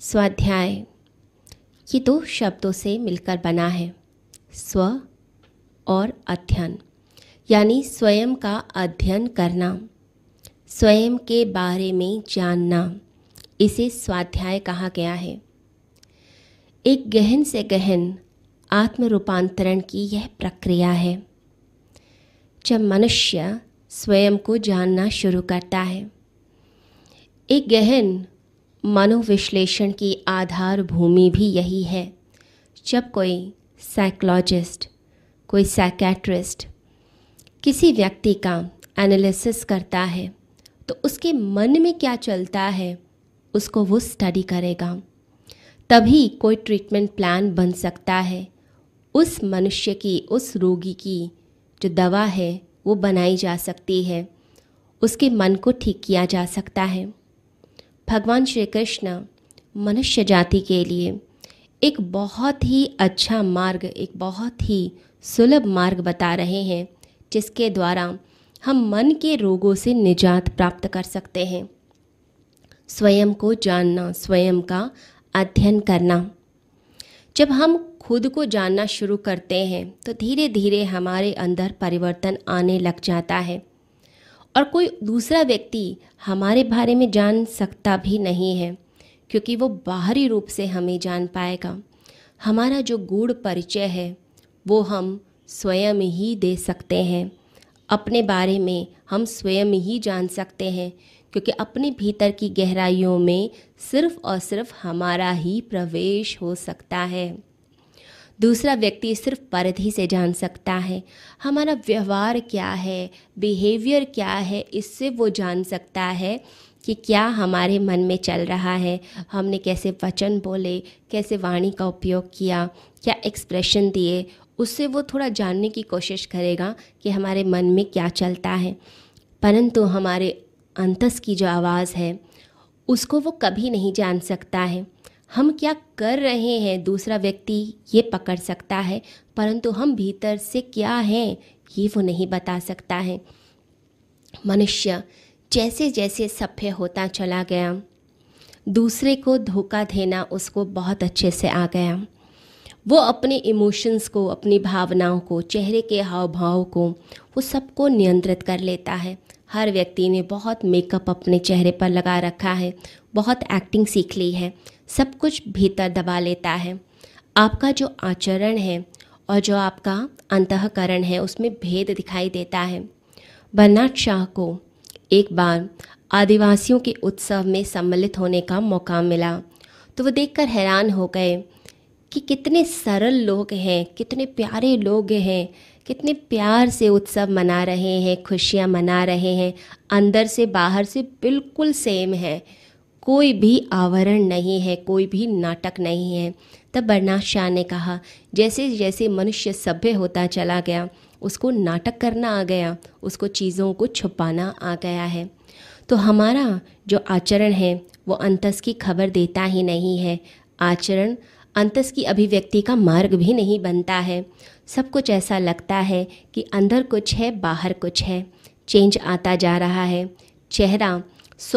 स्वाध्याय। ये दो शब्दों से मिलकर बना है। स्व और अध्ययन, यानी स्वयं का अध्ययन करना। स्वयं के बारे में जानना, इसे स्वाध्याय कहा गया है। एक गहन से गहन आत्म रूपांतरण की यह प्रक्रिया है। जब मनुष्य स्वयं को जानना शुरू करता है, एक गहन मनोविश्लेषण की आधार भूमि भी यही है। जब कोई साइकोलॉजिस्ट कोई साइकेट्रिस्ट किसी व्यक्ति का एनालिसिस करता है तो उसके मन में क्या चलता है, उसको वो स्टडी करेगा। तभी कोई ट्रीटमेंट प्लान बन सकता है। उस मनुष्य की, उस रोगी की जो दवा है, वो बनाई जा सकती है। उसके मन को ठीक किया जा सकता है। भगवान श्री कृष्ण मनुष्य जाति के लिए एक बहुत ही अच्छा मार्ग, एक बहुत ही सुलभ मार्ग बता रहे हैं, जिसके द्वारा हम मन के रोगों से निजात प्राप्त कर सकते हैं। स्वयं को जानना, स्वयं का अध्ययन करना। जब हम खुद को जानना शुरू करते हैं तो धीरे धीरे हमारे अंदर परिवर्तन आने लग जाता है। और कोई दूसरा व्यक्ति हमारे बारे में जान सकता भी नहीं है, क्योंकि वो बाहरी रूप से हमें जान पाएगा। हमारा जो गूढ़ परिचय है, वो हम स्वयं ही दे सकते हैं। अपने बारे में हम स्वयं ही जान सकते हैं, क्योंकि अपने भीतर की गहराइयों में सिर्फ़ और सिर्फ़ हमारा ही प्रवेश हो सकता है। दूसरा व्यक्ति सिर्फ़ परिधि से जान सकता है। हमारा व्यवहार क्या है? बिहेवियर क्या है? इससे वो जान सकता है कि क्या हमारे मन में चल रहा है। हमने कैसे वचन बोले? कैसे वाणी का उपयोग किया? क्या एक्सप्रेशन दिए? उससे वो थोड़ा जानने की कोशिश करेगा कि हमारे मन में क्या चलता है। परंतु हमारे अंतस की जो आवाज़ है, उसको वो कभी नहीं जान सकता है। हम क्या कर रहे हैं? दूसरा व्यक्ति ये पकड़ सकता है, परंतु हम भीतर से क्या हैं, ये वो नहीं बता सकता है। मनुष्य जैसे जैसे सभ्य होता चला गया, दूसरे को धोखा देना उसको बहुत अच्छे से आ गया। वो अपने इमोशंस को, अपनी भावनाओं को, चेहरे के हाव भाव को, वो सबको नियंत्रित कर लेता है। हर व्यक्ति ने बहुत मेकअप अपने चेहरे पर लगा रखा है, बहुत एक्टिंग सीख ली है। सब कुछ भीतर दबा लेता है। आपका जो आचरण है और जो आपका अंतकरण है, उसमें भेद दिखाई देता है। बर्नाड शाह को एक बार आदिवासियों के उत्सव में सम्मिलित होने का मौका मिला तो वो देखकर हैरान हो गए कि कितने सरल लोग हैं, कितने प्यारे लोग हैं, कितने प्यार से उत्सव मना रहे हैं, खुशियाँ मना रहे हैं। अंदर से बाहर से बिल्कुल सेम है। कोई भी आवरण नहीं है, कोई भी नाटक नहीं है। तब बरनाथ शाह ने कहा, जैसे जैसे मनुष्य सभ्य होता चला गया, उसको नाटक करना आ गया, उसको चीज़ों को छुपाना आ गया है। तो हमारा जो आचरण है, वो अंतस की खबर देता ही नहीं है। आचरण अंतस की अभिव्यक्ति का मार्ग भी नहीं बनता है। सब कुछ ऐसा लगता है कि अंदर कुछ है, बाहर कुछ है। चेंज आता जा रहा है। चेहरा